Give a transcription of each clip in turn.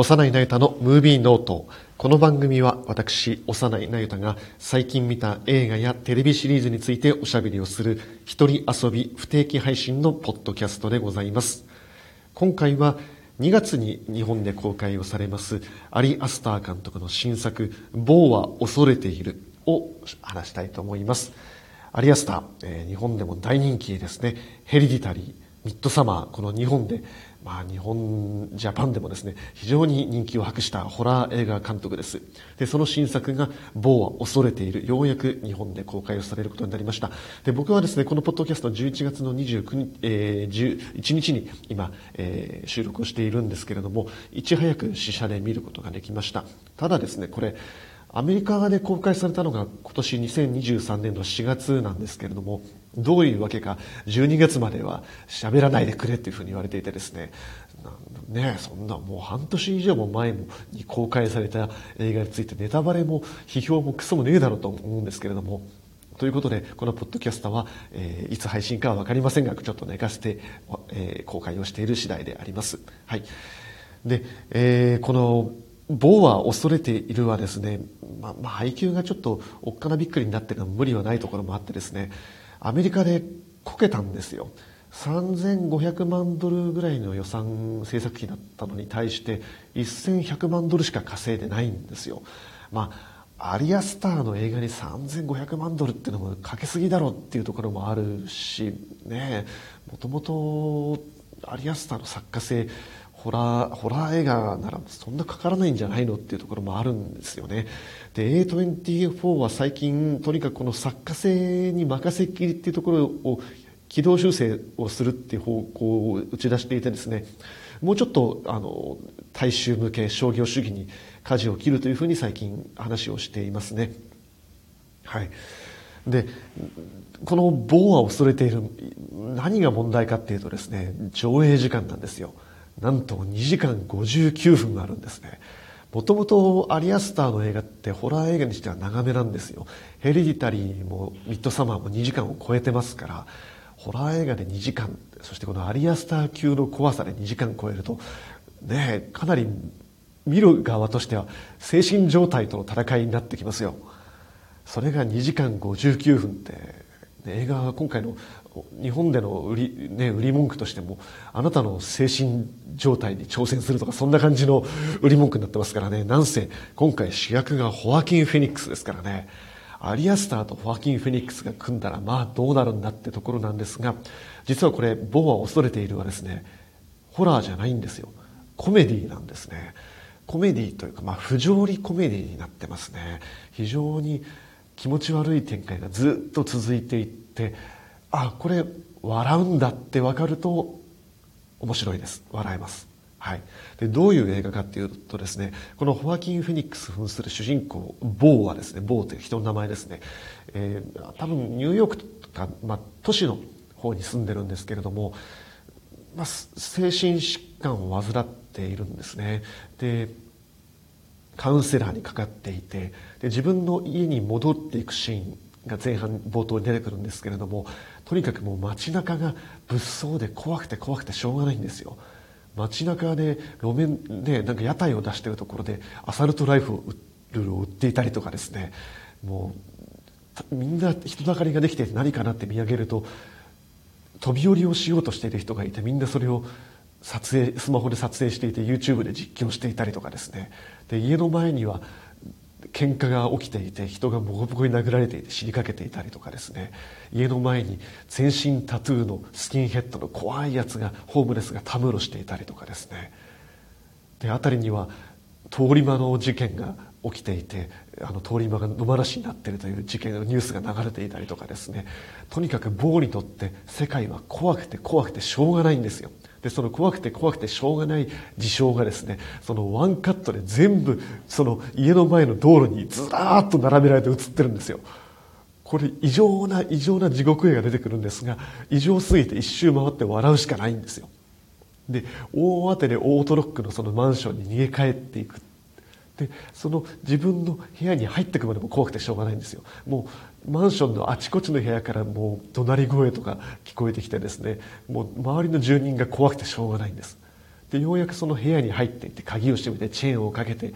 幼いなゆたのムービーノート。この番組は私、幼いなゆたが最近見た映画やテレビシリーズについておしゃべりをする一人遊び不定期配信のポッドキャストでございます。今回は2月に日本で公開をされますアリ・アスター監督の新作「某は恐れている」を話したいと思います。アリアスター、え日本でも大人気ですね。ヘリディタリー、ミッドサマー、この日本で、まあ日本、ジャパンでもですね、非常に人気を博したホラー映画監督です。で、その新作が、某は恐れている、ようやく日本で公開をされることになりました。で、僕はですね、このポッドキャスト11月の29日、えー、11日に今、えー収録をしているんですけれども、いち早く試写で見ることができました。ただですね、これ、アメリカで公開されたのが今年2023年の4月なんですけれども、どういうわけか12月までは喋らないでくれっていうふうに言われていてですね、ねそんなもう半年以上も前に公開された映画についてネタバレも批評もクソもねえだろうと思うんですけれども、ということで、このポッドキャストは、えーいつ配信かはわかりませんが、ちょっと寝かせて、えー公開をしている次第であります。はい。で、えーこの、某は恐れているはですね、ま、まあ、配給がちょっとおっかなびっくりになってるのは無理はないところもあってですね、アメリカでこけたんですよ。3500万ドルぐらいの予算制作費だったのに対して1100万ドルしか稼いでないんですよ。まあ、アリアスターの映画に3500万ドルっていうのもかけすぎだろうっていうところもあるし、ね、もともとアリアスターの作家性ホラー、ホラー映画ならそんなかからないんじゃないのっていうところもあるんですよね。で、A24 は最近、とにかくこの作家性に任せっきりっていうところを軌道修正をするっていう方向を打ち出していてですね、もうちょっと、あの、大衆向け商業主義に舵を切るというふうに最近話をしていますね。はい。で、この棒は恐れている、何が問題かっていうとですね、上映時間なんですよ。なんと2時間59分あるんですね。もともとアリアスターの映画ってホラー映画にしては長めなんですよ。ヘリディタリーもミッドサマーも2時間を超えてますから、ホラー映画で2時間、そしてこのアリアスター級の怖さで2時間超えると、ねえ、かなり見る側としては精神状態との戦いになってきますよ。それが2時間59分って、映画は今回の日本での売り,、ね、売り文句としてもあなたの精神状態に挑戦するとかそんな感じの売り文句になってますからね。なんせ今回主役がホアキン・フェニックスですからね。アリアスターとホアキン・フェニックスが組んだらまあどうなるんだってところなんですが実はこれ「ボは恐れている」はですねホラーじゃないんですよ。コメディなんですね。コメディというか、まあ、不条理コメディになってますね。非常に気持ち悪い展開がずっと続いていってあこれ笑うんだって分かると面白いです。笑えます。はい、でどういう映画かっていうとですねこのホアキン・フェニックス扮する主人公ボーはですねボーという人の名前ですね、えー多分ニューヨークとか、まあ、都市の方に住んでるんですけれども、まあ、精神疾患を患っているんですね。でカウンセラーにかかっていてで自分の家に戻っていくシーンが前半冒頭に出てくるんですけれどもとにかくもう街中が物騒で怖くて怖くてしょうがないんですよ。街中で路面でなんか屋台を出してるところでアサルトライフルを売っていたりとかですね。もうみんな人だかりができていて何かなって見上げると飛び降りをしようとしている人がいてみんなそれを撮影スマホで撮影していて YouTube で実況していたりとかですね。で家の前には喧嘩が起きていて人がボコボコに殴られていて死にかけていたりとかですね。家の前に全身タトゥーのスキンヘッドの怖いやつがホームレスがたむろしていたりとかですね。で辺りには通り魔の事件が起きていてあの通り魔が野放しになっているという事件のニュースが流れていたりとかですね。とにかくボーにとって世界は怖くて怖くてしょうがないんですよ。でその怖くて怖くてしょうがない事象がですねそのワンカットで全部その家の前の道路にずらーっと並べられて映ってるんですよ。これ異常な異常な地獄絵が出てくるんですが異常すぎて一周回って笑うしかないんですよ。で大当てでオートロックのそのマンションに逃げ帰っていくでその自分の部屋に入ってくまでも怖くてしょうがないんですよ。もうマンションのあちこちの部屋からもう怒鳴り声とか聞こえてきてですね。もう周りの住人が怖くてしょうがないんです。でようやくその部屋に入っていって鍵を閉めてチェーンをかけて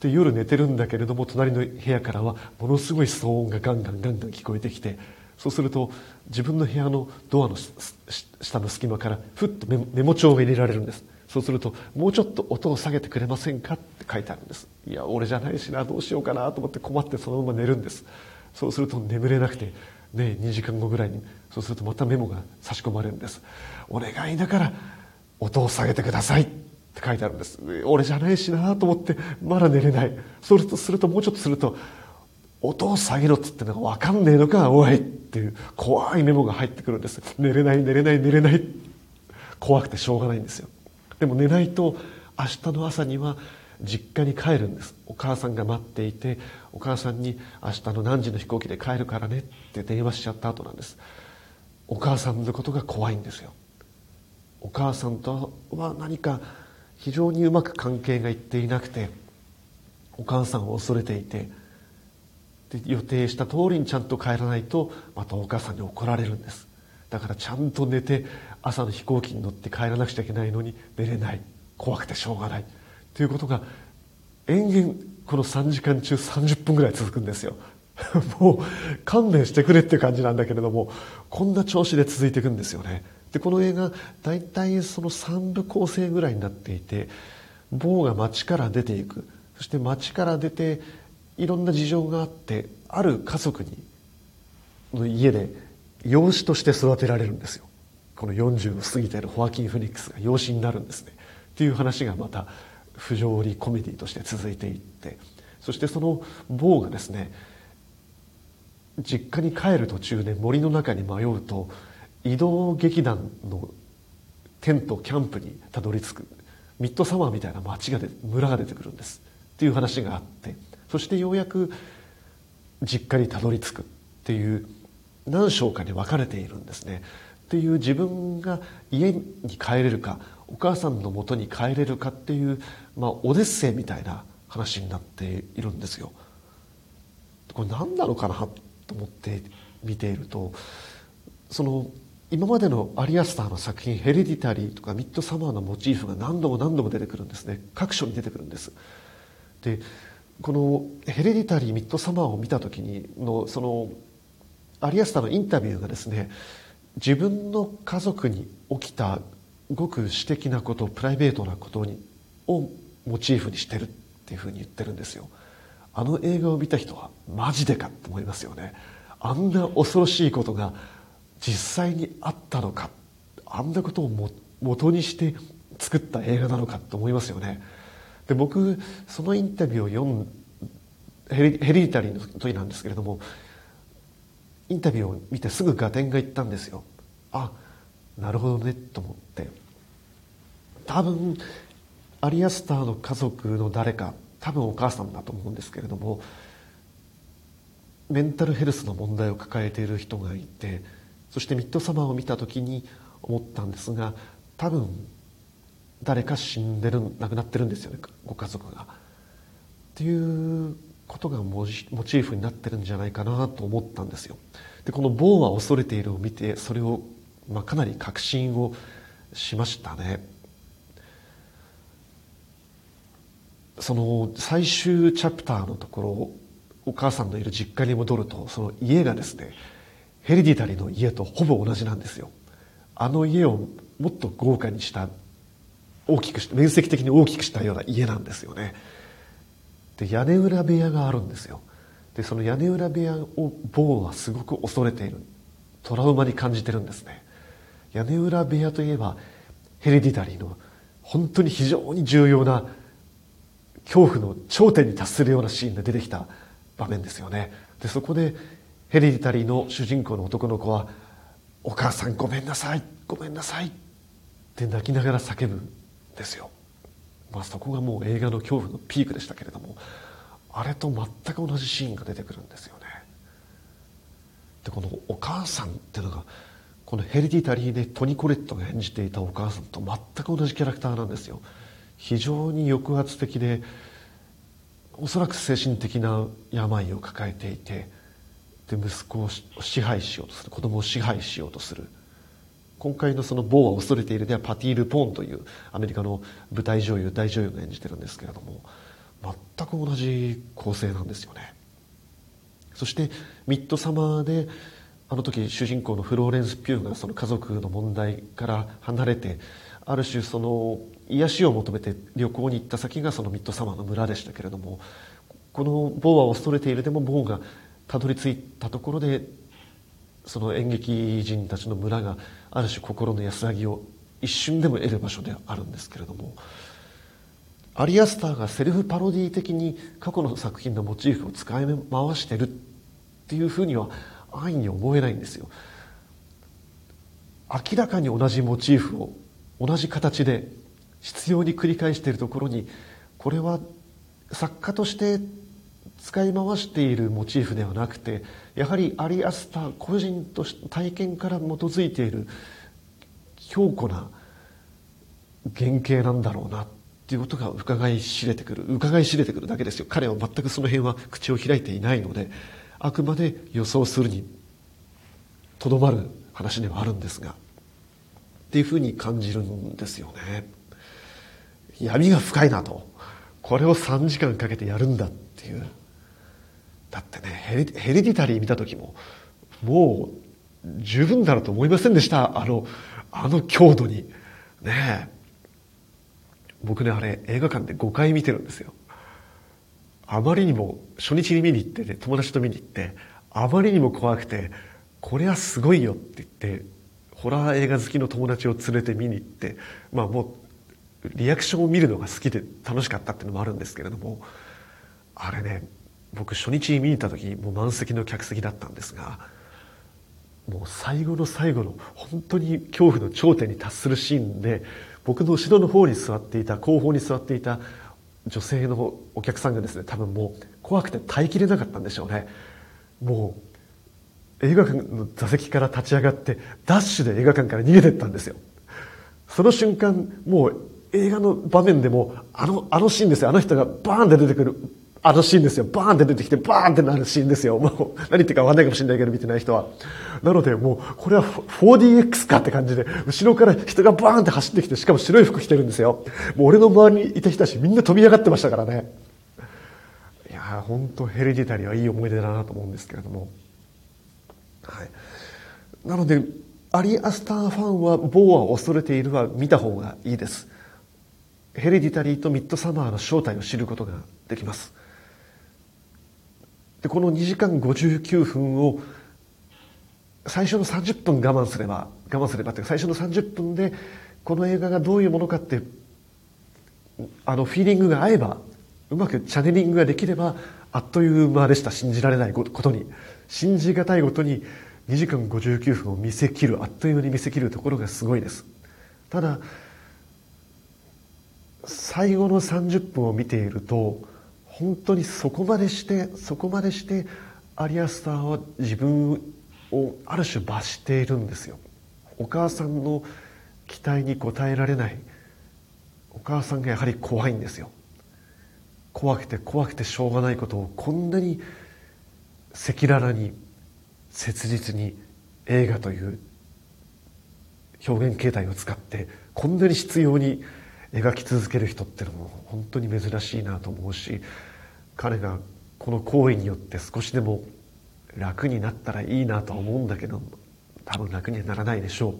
で夜寝てるんだけれども隣の部屋からはものすごい騒音がガンガンガンガン聞こえてきてそうすると自分の部屋のドアの下の隙間からふっとメモ帳を入れられるんです。そうするともうちょっと音を下げてくれませんかって書いてあるんです。いや俺じゃないしなどうしようかなと思って困ってそのまま寝るんです。そうすると眠れなくてね2時間後ぐらいにそうするとまたメモが差し込まれるんです。お願いだから音を下げてくださいって書いてあるんです。俺じゃないしなと思ってまだ寝れない。それとするともうちょっとすると音を下げろっつってのが分かんねえのかおい。っていう怖いメモが入ってくるんです。寝れない寝れない寝れない。怖くてしょうがないんですよ。でも寝ないと明日の朝には実家に帰るんです。お母さんが待っていてお母さんに明日の何時の飛行機で帰るからねって電話しちゃった後なんです。お母さんのことが怖いんですよ。お母さんとは何か非常にうまく関係がいっていなくてお母さんを恐れていてで予定した通りにちゃんと帰らないとまたお母さんに怒られるんです。だからちゃんと寝て朝の飛行機に乗って帰らなくちゃいけないのに寝れない。怖くてしょうがない。ということが延々この3時間中30分ぐらい続くんですよ。もう勘弁してくれっていう感じなんだけれどもこんな調子で続いていくんですよね。でこの映画大体その3部構成ぐらいになっていて坊が町から出ていく。そして町から出ていろんな事情があってある家族にの家で養子として育てられるんですよ。この40を過ぎているホアキン・フェニックスが養子になるんですね。っていう話がまた不条理コメディとして続いていって。そしてその坊がですね実家に帰る途中で森の中に迷うと移動劇団のテントキャンプにたどり着くミッドサマーみたいな町が村が出てくるんです。っていう話があって。そしてようやく実家にたどり着くっていう何章かに分かれているんですね。っていう自分が家に帰れるかお母さんのもとに帰れるかっていう、まあ、オデッセイみたいな話になっているんですよ。これ何なのかなと思って見ているとその今までのアリアスターの作品「ヘレディタリー」とか「ミッドサマー」のモチーフが何度も何度も出てくるんですね。各所に出てくるんです。でこの「ヘレディタリー」「ミッドサマー」を見た時にのそのアリアスタのインタビューがですね自分の家族に起きたごく私的なことプライベートなことにをモチーフにしてるっていうふうに言ってるんですよ。あの映画を見た人はマジでかって思いますよね。あんな恐ろしいことが実際にあったのかあんなことをも元にして作った映画なのかと思いますよね。で僕そのインタビューを読んヘリヘリタリーの時なんですけれどもインタビューを見てすぐ合点がいったんですよあなるほどねと思って多分アリアスターの家族の誰か多分お母さんだと思うんですけれどもメンタルヘルスの問題を抱えている人がいてそしてミッドサマーを見た時に思ったんですが多分誰か死んでる亡くなってるんですよねご家族が。っていうことがモチーフになってるんじゃないかなと思ったんですよ。でこの「棒は恐れている」を見てそれを、まあ、かなり確信をしましたね。その最終チャプターのところお母さんのいる実家に戻るとその家がですねヘリディタリーの家とほぼ同じなんですよあの家をもっと豪華にした大きくした面積的に大きくしたような家なんですよねで屋根裏部屋があるんですよ。でその屋根裏部屋をボーはすごく恐れている。トラウマに感じてるんですね。屋根裏部屋といえばヘレディタリーの本当に非常に重要な恐怖の頂点に達するようなシーンで出てきた場面ですよね。でそこでヘレディタリーの主人公の男の子は「お母さんごめんなさいごめんなさい」って泣きながら叫ぶんですよ、まあ、そこがもう映画の恐怖のピークでしたけれどもあれと全く同じシーンが出てくるんですよね。でこのお母さんっていうのがこのヘレディタリーでトニ・コレットが演じていたお母さんと全く同じキャラクターなんですよ。非常に抑圧的でおそらく精神的な病を抱えていてで息子を支配しようとする子供を支配しようとする。今回のその「某は恐れている」ではパティ・ル・ポーンというアメリカの舞台女優大女優が演じてるんですけれども全く同じ構成なんですよね。そしてミッドサマーであの時主人公のフローレンス・ピューがその家族の問題から離れてある種その癒しを求めて旅行に行った先がそのミッドサマーの村でしたけれどもこの「ボーは恐れている」でもボーがたどり着いたところでその演劇人たちの村がある種心の安らぎを一瞬でも得る場所であるんですけれどもアリアスターがセルフパロディ的に過去の作品のモチーフを使い回してるっていうふうには安易に思えないんですよ。明らかに同じモチーフを同じ形で必要に繰り返しているところにこれは作家として使い回しているモチーフではなくてやはりアリアスター個人とし体験から基づいている強固な原型なんだろうなっていうことが伺い知れてくる伺い知れてくるだけですよ。彼は全くその辺は口を開いていないのであくまで予想するにとどまる話ではあるんですがっていうふうに感じるんですよね。闇が深いなと。これを3時間かけてやるんだっていう。だってねヘリヘリディタリー見た時ももう十分だろうと思いませんでした。あのあの強度に。ねえ。僕ねあれ映画館で5回見てるんですよ。あまりにも初日に見に行ってね友達と見に行ってあまりにも怖くてこれはすごいよって言ってホラー映画好きの友達を連れて見に行ってまあもうリアクションを見るのが好きで楽しかったっていうのもあるんですけれどもあれね僕初日見に行った時もう満席の客席だったんですがもう最後の最後の本当に恐怖の頂点に達するシーンで僕の後ろの方に座っていた後方に座っていた女性のお客さんがですね多分もう怖くて耐えきれなかったんでしょうね。もう映画館の座席から立ち上がってダッシュで映画館から逃げてったんですよ。その瞬間もう映画の場面でもあのあのシーンですよ。あの人がバーンって出てくるあのシーンですよ。バーンって出てきて、バーンってなるシーンですよ。もう、何言ってかわかんないかもしれないけど、見てない人は。なので、もう、これは 4DX かって感じで、後ろから人がバーンって走ってきて、しかも白い服着てるんですよ。もう俺の周りにいた人たちみんな飛び上がってましたからね。いやー、ほんとヘレディタリーはいい思い出だなと思うんですけれども。はい。なので、アリアスターファンは、ボーは恐れているは見た方がいいです。ヘレディタリーとミッドサマーの正体を知ることができます。でこの2時間59分を最初の30分我慢すれば我慢すればというか最初の30分でこの映画がどういうものかってあのフィーリングが合えばうまくチャネリングができればあっという間でした。信じられないことに。信じがたいことに2時間59分を見せきる。あっという間に見せきるところがすごいです。ただ最後の30分を見ていると本当にそこまでしてそこまでしてアリアスターは自分をある種罰しているんですよ。お母さんの期待に応えられない。お母さんがやはり怖いんですよ。怖くて怖くてしょうがないことをこんなに赤裸々に切実に映画という表現形態を使ってこんなに執拗に描き続ける人ってのも本当に珍しいなと思うし彼がこの行為によって少しでも楽になったらいいなとは思うんだけど多分楽にはならないでしょ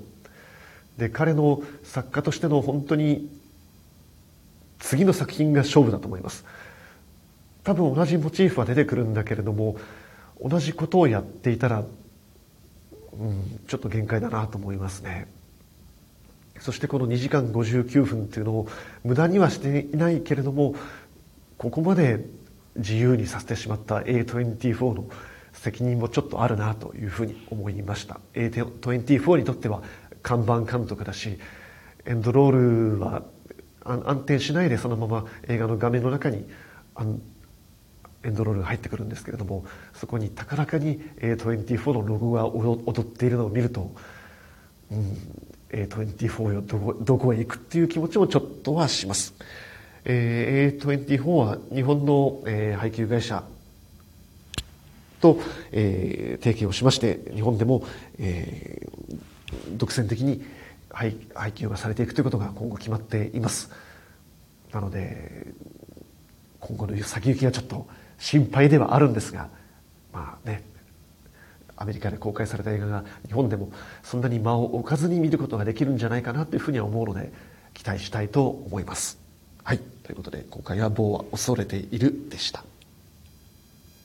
う。で彼の作家としての本当に次の作品が勝負だと思います。多分同じモチーフは出てくるんだけれども同じことをやっていたら、うん、ちょっと限界だなと思いますね。そしてこの2時間59分っていうのを無駄にはしていないけれどもここまで自由にさせてしまった A24 の責任もちょっとあるなというふうに思いました。A24 にとっては看板監督だしエンドロールは安定しないでそのまま映画の画面の中にエンドロールが入ってくるんですけれどもそこに高らかに A24 のロゴが踊っているのを見ると、うん、A24 よどこどこへ行くっていう気持ちもちょっとはします。えー、A24 は日本の、えー、配給会社と、えー、提携をしまして日本でも、えー、独占的に配配給がされていくということが今後決まっていますなので今後の先行きがちょっと心配ではあるんですがまあねアメリカで公開された映画が日本でもそんなに間を置かずに見ることができるんじゃないかなというふうには思うので期待したいと思います。はい。ということで今回は棒は恐れているでした。